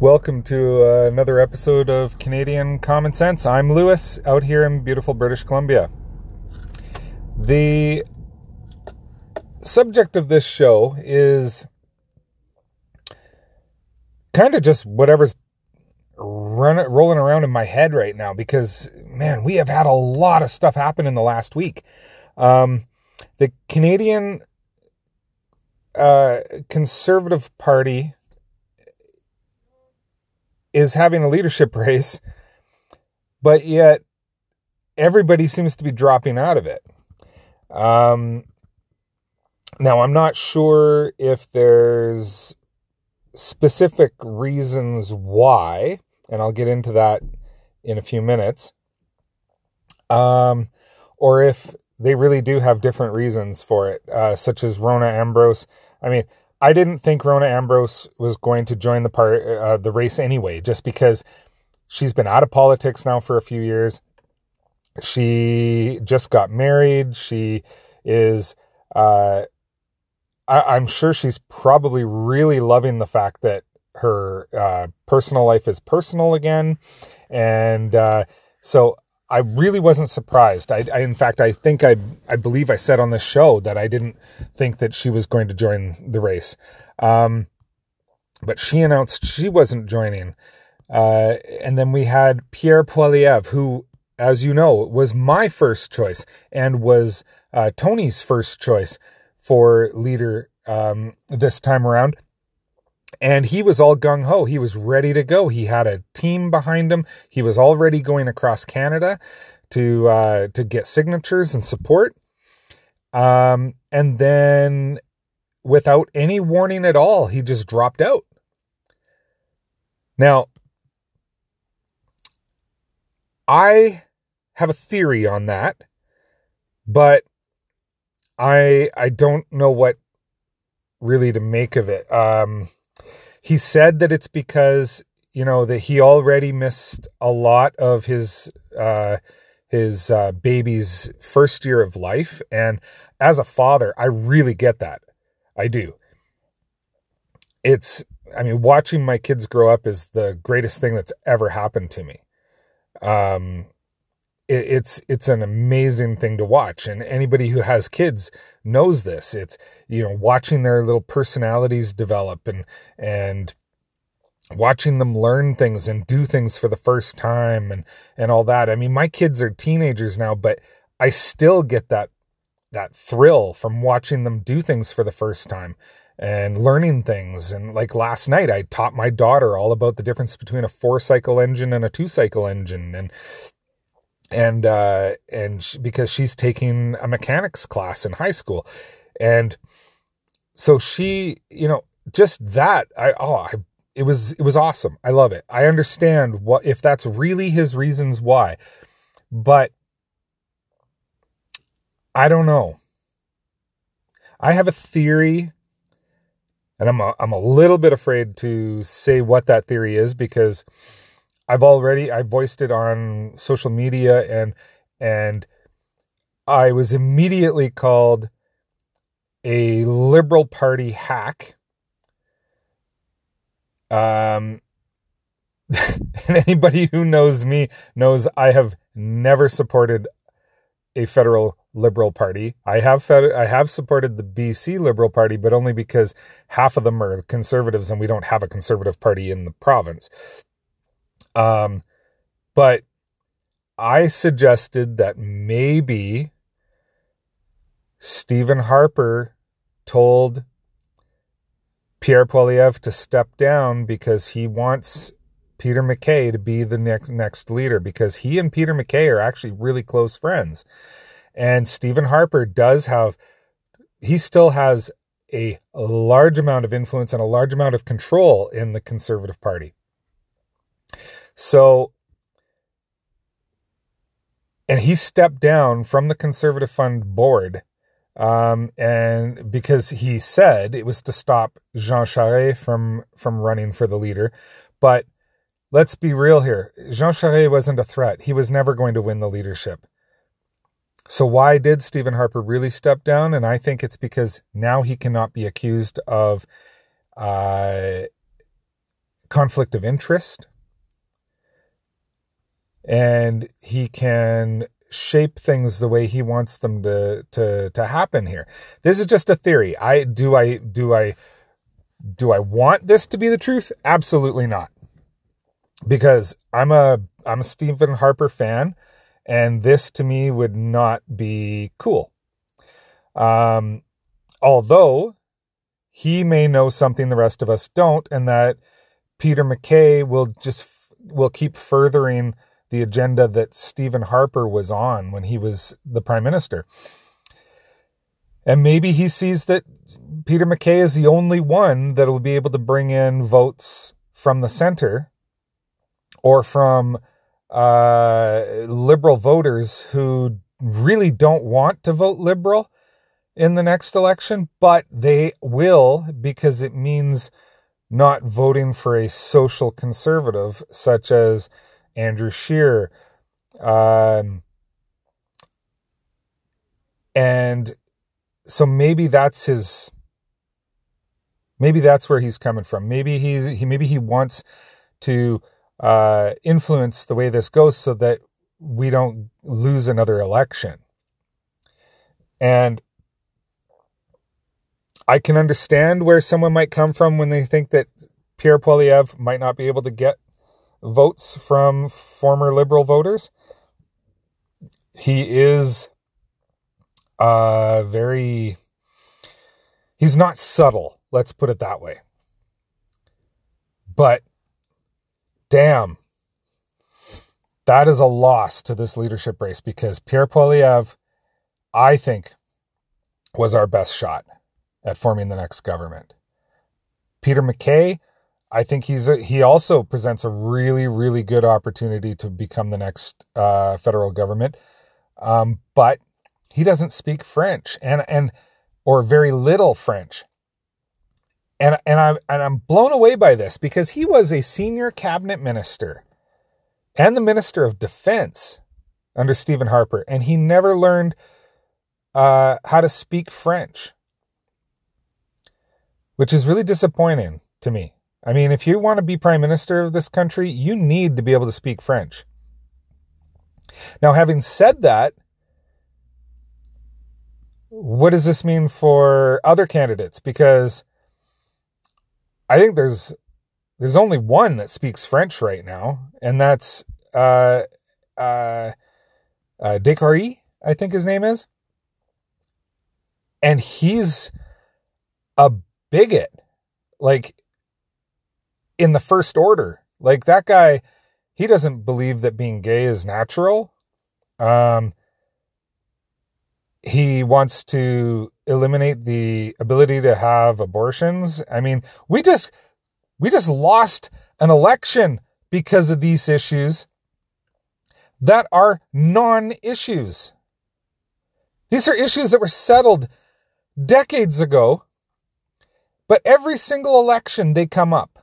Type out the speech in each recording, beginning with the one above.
Welcome to uh, another episode of Canadian Common Sense. I'm Lewis out here in beautiful British Columbia. The subject of this show is kind of just whatever's run, rolling around in my head right now because, man, we have had a lot of stuff happen in the last week. Um, the Canadian uh, Conservative Party is having a leadership race, but yet everybody seems to be dropping out of it. Um, now, I'm not sure if there's specific reasons why, and I'll get into that in a few minutes, um, or if they really do have different reasons for it, uh, such as Rona Ambrose. I mean, I didn't think Rona Ambrose was going to join the part uh, the race anyway, just because she's been out of politics now for a few years. She just got married. She is. Uh, I, am sure she's probably really loving the fact that her uh, personal life is personal again, and uh, so I really wasn't surprised. I, I, in fact, I think I, I believe I said on the show that I didn't think that she was going to join the race. Um, but she announced she wasn't joining. Uh, and then we had Pierre Poilievre, who, as you know, was my first choice and was uh, Tony's first choice for leader um, this time around and he was all gung ho. He was ready to go. He had a team behind him. He was already going across Canada to uh, to get signatures and support. Um, and then, without any warning at all, he just dropped out. Now, I have a theory on that, but I I don't know what really to make of it. Um, he said that it's because you know that he already missed a lot of his uh, his uh, baby's first year of life, and as a father, I really get that. I do. It's I mean, watching my kids grow up is the greatest thing that's ever happened to me. Um, it's it's an amazing thing to watch, and anybody who has kids knows this. It's you know watching their little personalities develop and and watching them learn things and do things for the first time and and all that. I mean, my kids are teenagers now, but I still get that that thrill from watching them do things for the first time and learning things. And like last night, I taught my daughter all about the difference between a four cycle engine and a two cycle engine. And and uh, and she, because she's taking a mechanics class in high school, and so she, you know, just that I oh I it was it was awesome. I love it. I understand what if that's really his reasons why, but I don't know. I have a theory and I'm a, I'm a little bit afraid to say what that theory is because I've already I voiced it on social media and and I was immediately called a liberal party hack. Um and anybody who knows me knows I have never supported a federal liberal party. I have fed, I have supported the BC Liberal Party, but only because half of them are conservatives and we don't have a conservative party in the province. Um, but I suggested that maybe Stephen Harper told Pierre Poilievre to step down because he wants Peter MacKay to be the next next leader because he and Peter MacKay are actually really close friends. And Stephen Harper does have he still has a large amount of influence and a large amount of control in the Conservative Party. So, and he stepped down from the Conservative Fund board. Um, and because he said it was to stop Jean Charest from from running for the leader, but let's be real here. Jean Charest wasn't a threat. He was never going to win the leadership. So why did Stephen Harper really step down? And I think it's because now he cannot be accused of uh, conflict of interest and he can shape things the way he wants them to to to happen here. This is just a theory. I do I do I do I want this to be the truth? Absolutely not. Because I'm a I'm a Stephen Harper fan and this to me would not be cool. Um although he may know something the rest of us don't and that Peter MacKay will just will keep furthering the agenda that Stephen Harper was on when he was the prime minister. And maybe he sees that Peter MacKay is the only one that will be able to bring in votes from the center or from uh, liberal voters who really don't want to vote liberal in the next election, but they will because it means not voting for a social conservative such as Andrew Scheer. Um, and so maybe that's his maybe that's where he's coming from maybe he's he maybe he wants to uh, influence the way this goes so that we don't lose another election and i can understand where someone might come from when they think that pierre poilievre might not be able to get votes from former liberal voters. He is uh very he's not subtle, let's put it that way. But damn, that is a loss to this leadership race because Pierre Poilievre, I think, was our best shot at forming the next government. Peter MacKay, I think he's a, he also presents a really really good opportunity to become the next uh, federal government, um, but he doesn't speak French and and or very little French. And and I'm and I'm blown away by this because he was a senior cabinet minister and the minister of defense under Stephen Harper, and he never learned uh, how to speak French, which is really disappointing to me. I mean, if you want to be prime minister of this country, you need to be able to speak French. Now, having said that, what does this mean for other candidates? Because I think there's there's only one that speaks French right now, and that's uh, uh, uh, I think his name is, and he's a bigot. Like in the first order. Like that guy, he doesn't believe that being gay is natural. Um, he wants to eliminate the ability to have abortions. I mean, we just we just lost an election because of these issues that are non-issues. These are issues that were settled decades ago, but every single election they come up.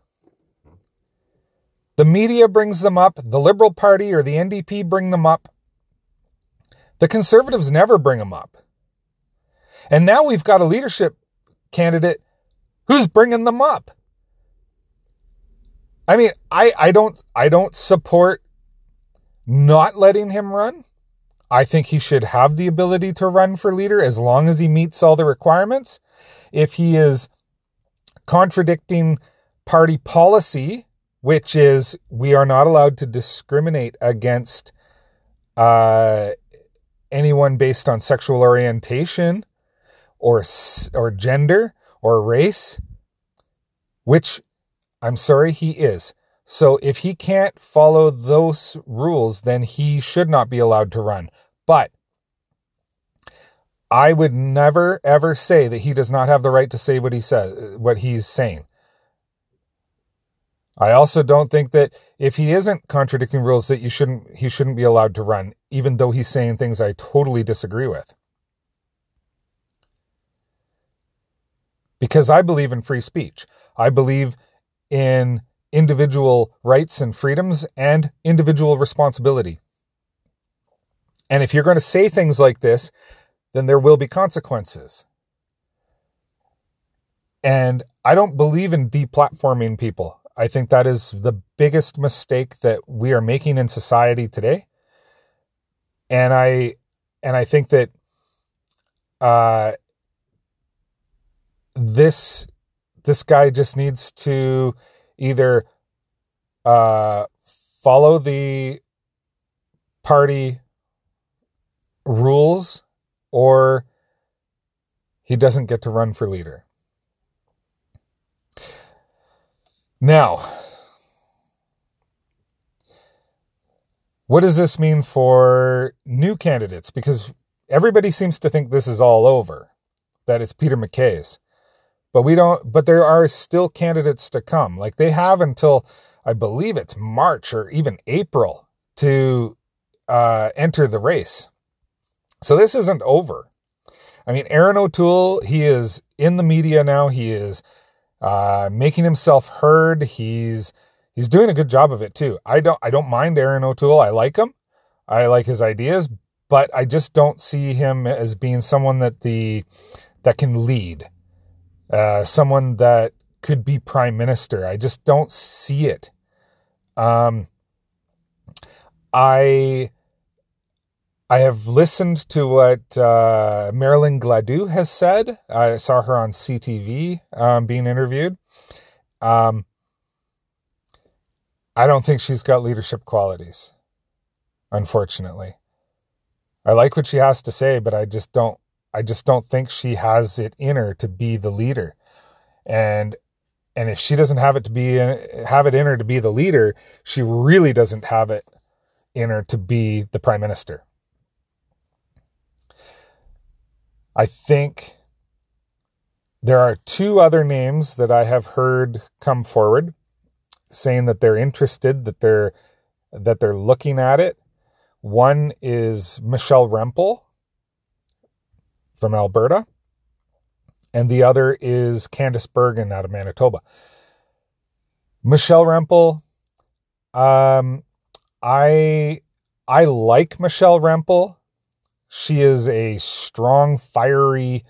The media brings them up, the Liberal Party or the NDP bring them up. The Conservatives never bring them up. And now we've got a leadership candidate who's bringing them up. I mean, I, I don't I don't support not letting him run. I think he should have the ability to run for leader as long as he meets all the requirements. If he is contradicting party policy which is we are not allowed to discriminate against uh, anyone based on sexual orientation or or gender or race, which I'm sorry he is. So if he can't follow those rules, then he should not be allowed to run. But I would never ever say that he does not have the right to say what he says, what he's saying. I also don't think that if he isn't contradicting rules that you shouldn't he shouldn't be allowed to run even though he's saying things I totally disagree with. Because I believe in free speech. I believe in individual rights and freedoms and individual responsibility. And if you're going to say things like this, then there will be consequences. And I don't believe in deplatforming people. I think that is the biggest mistake that we are making in society today. And I and I think that uh this this guy just needs to either uh follow the party rules or he doesn't get to run for leader. Now, what does this mean for new candidates? Because everybody seems to think this is all over, that it's Peter MacKay's. But we don't, but there are still candidates to come. Like they have until, I believe it's March or even April to uh, enter the race. So this isn't over. I mean, Aaron O'Toole, he is in the media now. He is uh, making himself heard. He's he's doing a good job of it too. I don't I don't mind Aaron O'Toole. I like him. I like his ideas, but I just don't see him as being someone that the that can lead. Uh, someone that could be prime minister. I just don't see it. Um, I I have listened to what uh, Marilyn Gladu has said. I saw her on CTV um, being interviewed. Um, I don't think she's got leadership qualities, unfortunately. I like what she has to say, but I just don't. I just don't think she has it in her to be the leader, and and if she doesn't have it to be have it in her to be the leader, she really doesn't have it in her to be the prime minister. I think there are two other names that I have heard come forward saying that they're interested, that they're that they're looking at it. One is Michelle Rempel from Alberta, and the other is Candice Bergen out of Manitoba. Michelle Rempel, um, I I like Michelle Rempel. She is a strong, fiery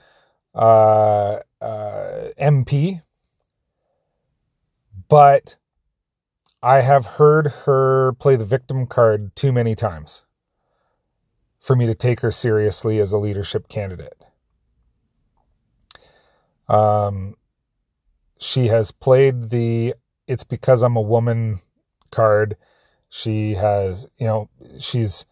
uh, uh, MP, but I have heard her play the victim card too many times for me to take her seriously as a leadership candidate. Um, she has played the "it's because I'm a woman" card. She has, you know, she's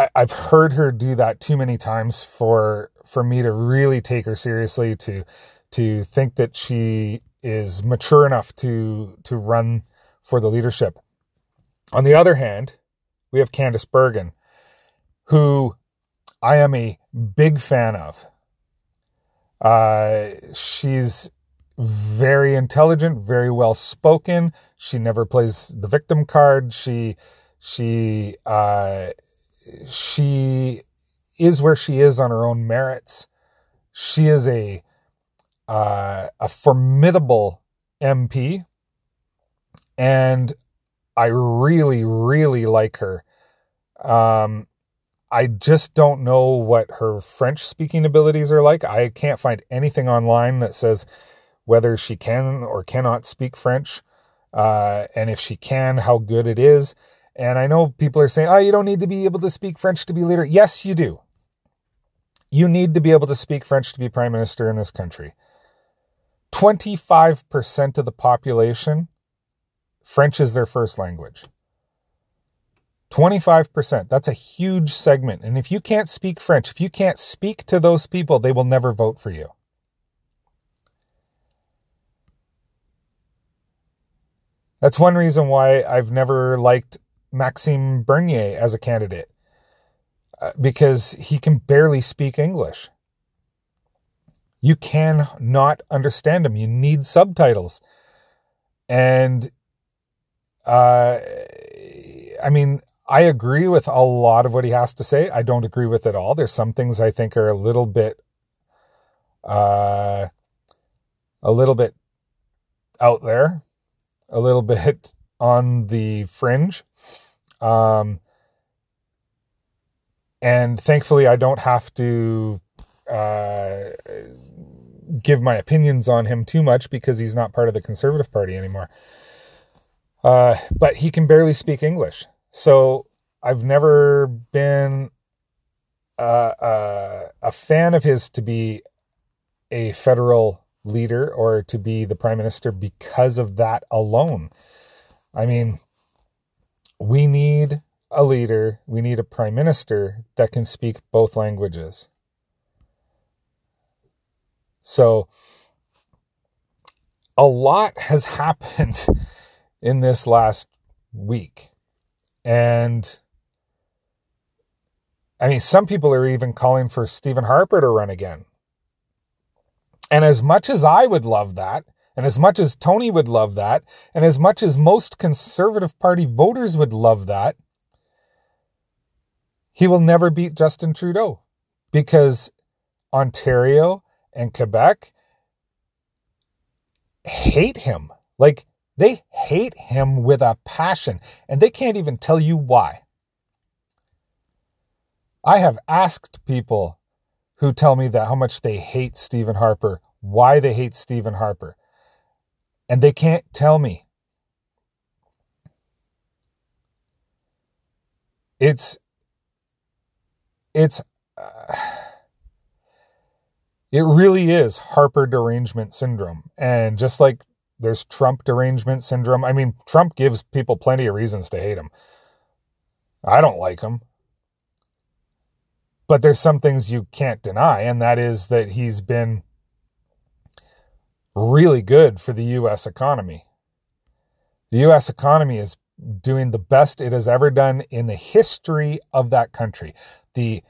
I, I've heard her do that too many times for for me to really take her seriously to to think that she is mature enough to to run for the leadership. On the other hand, we have Candice Bergen, who I am a big fan of. Uh, she's very intelligent, very well spoken. She never plays the victim card. She she uh, she is where she is on her own merits. She is a uh, a formidable MP, and I really, really like her. Um, I just don't know what her French speaking abilities are like. I can't find anything online that says whether she can or cannot speak French, uh, and if she can, how good it is. And I know people are saying, oh, you don't need to be able to speak French to be leader. Yes, you do. You need to be able to speak French to be prime minister in this country. 25% of the population, French is their first language. 25%. That's a huge segment. And if you can't speak French, if you can't speak to those people, they will never vote for you. That's one reason why I've never liked Maxime Bernier as a candidate uh, because he can barely speak English. You can not understand him. You need subtitles. And uh, I mean, I agree with a lot of what he has to say. I don't agree with it all. There's some things I think are a little bit uh a little bit out there, a little bit on the fringe. Um, and thankfully, I don't have to uh, give my opinions on him too much because he's not part of the Conservative Party anymore. Uh, but he can barely speak English. So I've never been uh, uh, a fan of his to be a federal leader or to be the prime minister because of that alone. I mean, we need a leader, we need a prime minister that can speak both languages. So, a lot has happened in this last week. And I mean, some people are even calling for Stephen Harper to run again. And as much as I would love that, and as much as Tony would love that, and as much as most Conservative Party voters would love that, he will never beat Justin Trudeau because Ontario and Quebec hate him. Like, they hate him with a passion, and they can't even tell you why. I have asked people who tell me that how much they hate Stephen Harper, why they hate Stephen Harper, and they can't tell me. It's it's uh, it really is Harper derangement syndrome, and just like there's Trump derangement syndrome. I mean, Trump gives people plenty of reasons to hate him. I don't like him. But there's some things you can't deny, and that is that he's been really good for the U.S. economy. The U.S. economy is doing the best it has ever done in the history of that country. The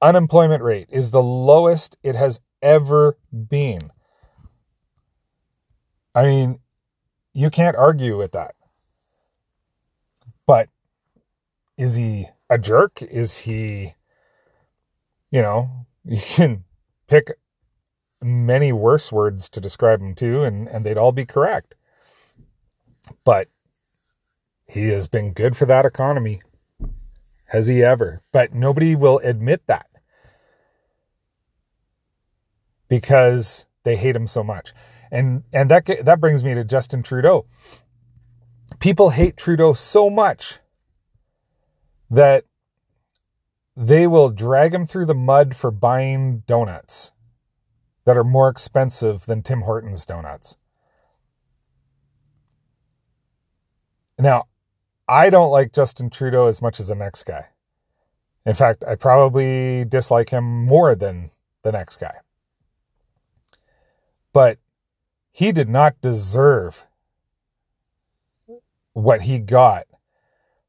unemployment rate is the lowest it has ever been. I mean, you can't argue with that. But is he a jerk? Is he you know, you can pick many worse words to describe him too, and, and they'd all be correct. But he has been good for that economy. Has he ever? But nobody will admit that because they hate him so much. And and that that brings me to Justin Trudeau. People hate Trudeau so much that they will drag him through the mud for buying donuts that are more expensive than Tim Hortons donuts. Now, I don't like Justin Trudeau as much as the next guy. In fact, I probably dislike him more than the next guy. But he did not deserve what he got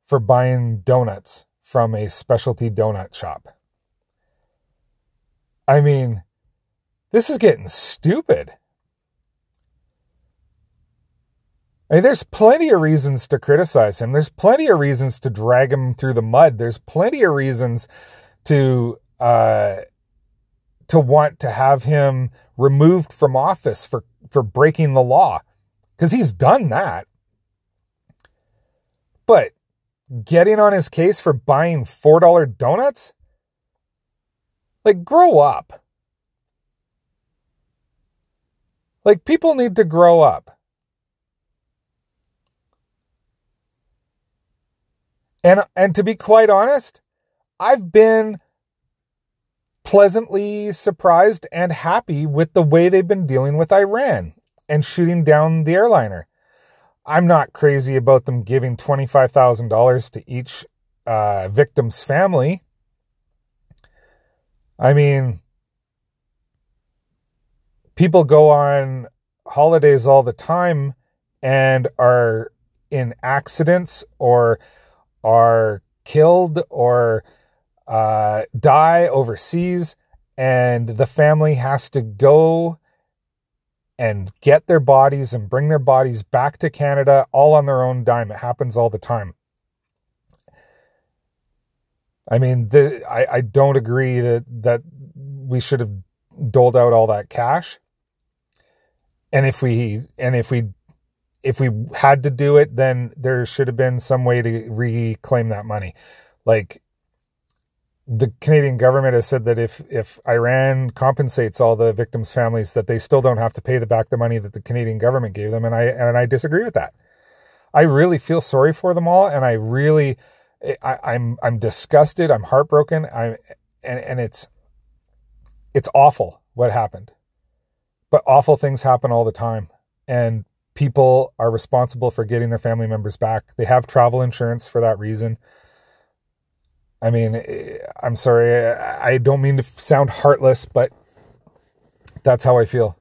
for buying donuts from a specialty donut shop. I mean, this is getting stupid. I mean, there's plenty of reasons to criticize him. There's plenty of reasons to drag him through the mud. There's plenty of reasons to uh, to want to have him removed from office for for breaking the law because he's done that. But getting on his case for buying $4 donuts? Like, grow up. Like, people need to grow up. And, and to be quite honest, I've been pleasantly surprised and happy with the way they've been dealing with Iran and shooting down the airliner. I'm not crazy about them giving $25,000 to each uh, victim's family. I mean, people go on holidays all the time and are in accidents or are killed or uh, die overseas, and the family has to go and get their bodies and bring their bodies back to Canada all on their own dime. It happens all the time. I mean, the, I, I don't agree that, that we should have doled out all that cash. And if we, and if we, if we had to do it, then there should have been some way to reclaim that money. Like the Canadian government has said that if if Iran compensates all the victims' families, that they still don't have to pay the back the money that the Canadian government gave them, and I and I disagree with that. I really feel sorry for them all, and I really, I, I'm I'm disgusted. I'm heartbroken. I'm and and it's it's awful what happened, but awful things happen all the time, and people are responsible for getting their family members back. They have travel insurance for that reason. I mean, eh, I'm sorry. I don't mean to sound heartless, but that's how I feel.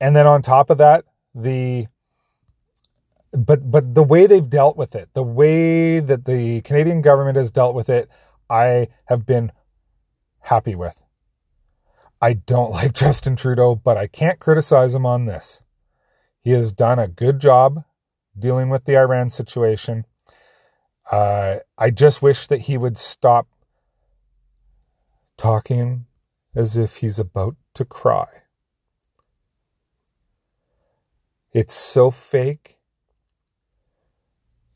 And then on top of that, the but but the way they've dealt with it, the way that the Canadian government has dealt with it, I have been happy with. I don't like Justin Trudeau, but I can't criticize him on this. He has done a good job dealing with the Iran situation. Uh, I just wish that he would stop talking as if he's about to cry. It's so fake.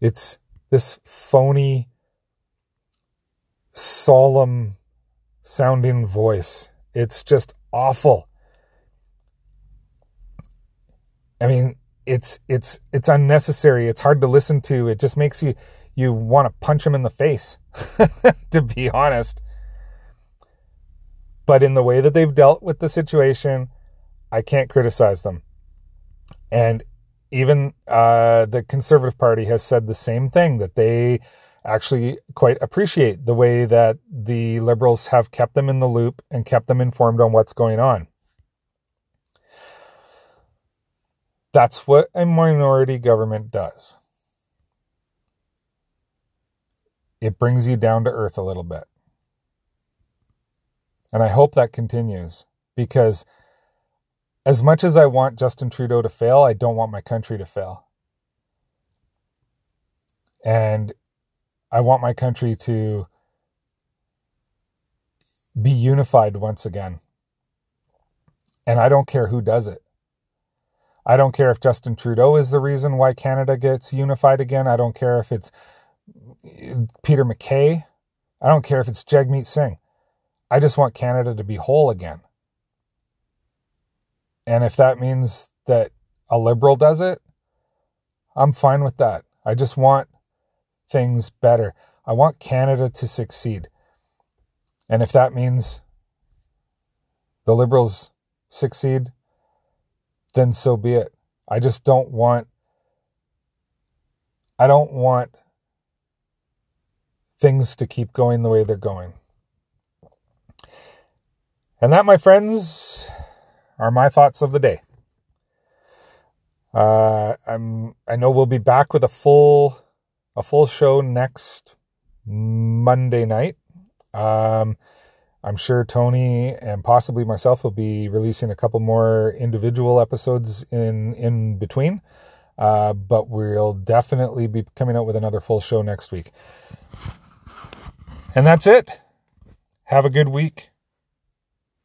It's this phony, solemn sounding voice. It's just awful. I mean, it's it's it's unnecessary. It's hard to listen to. It just makes you you want to punch him in the face, to be honest. But in the way that they've dealt with the situation, I can't criticize them. And even uh, the Conservative Party has said the same thing that they actually quite appreciate the way that the Liberals have kept them in the loop and kept them informed on what's going on. That's what a minority government does. It brings you down to earth a little bit. And I hope that continues because as much as I want Justin Trudeau to fail, I don't want my country to fail. And I want my country to be unified once again. And I don't care who does it. I don't care if Justin Trudeau is the reason why Canada gets unified again. I don't care if it's Peter MacKay. I don't care if it's Jagmeet Singh. I just want Canada to be whole again. And if that means that a liberal does it, I'm fine with that. I just want things better. I want Canada to succeed. And if that means the liberals succeed, then so be it. I just don't want I don't want things to keep going the way they're going. And that, my friends, are my thoughts of the day. Uh, I'm I know we'll be back with a full a full show next Monday night. Um, I'm sure Tony and possibly myself will be releasing a couple more individual episodes in in between. Uh, but we'll definitely be coming out with another full show next week. And that's it. Have a good week.